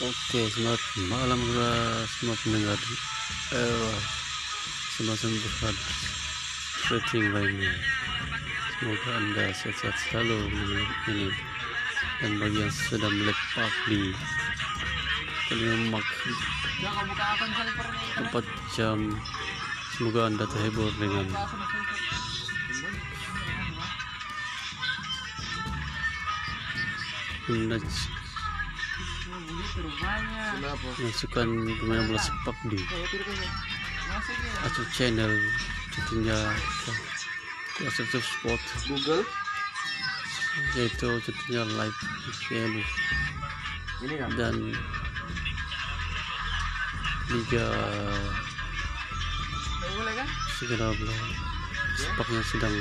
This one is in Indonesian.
Oke, selamat malam semua pendengar eh, semua sembuhan rating lainnya. Semoga anda sehat-sehat selalu mengenai ini dan bagi yang sedang melepak di Telemak empat jam semoga anda terhibur dengan menaj- masukan pemain bola sepak di atau channel contohnya Kuasa Sport. Google. Yaitu contohnya live ini kan? Dan Liga segala bola sepak yang sedang